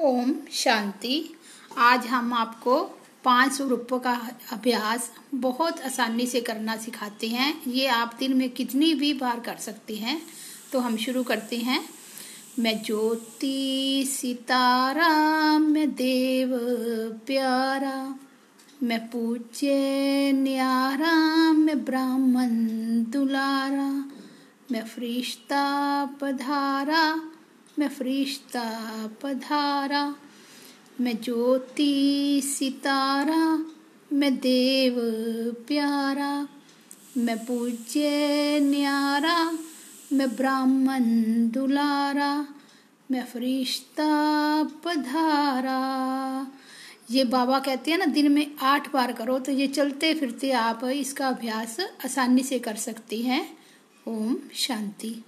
ओम शांति। आज हम आपको पाँच रूपों का अभ्यास बहुत आसानी से करना सिखाते हैं। ये आप दिन में कितनी भी बार कर सकते हैं। तो हम शुरू करते हैं। मैं ज्योति सितारा मैं देव, प्यारा। मैं पूज्य, न्यारा। मैं ब्राह्मण, दुलारा। मैं फरिश्ता, पधारा। मैं फरिश्ता पधारा, मैं ज्योति सितारा, मैं देव प्यारा, मैं पूज्य न्यारा, मैं ब्राह्मण दुलारा, मैं फरिश्ता पधारा। ये बाबा कहते हैं ना, दिन में आठ बार करो तो ये चलते फिरते आप इसका अभ्यास आसानी से कर सकती हैं। ओम शांति।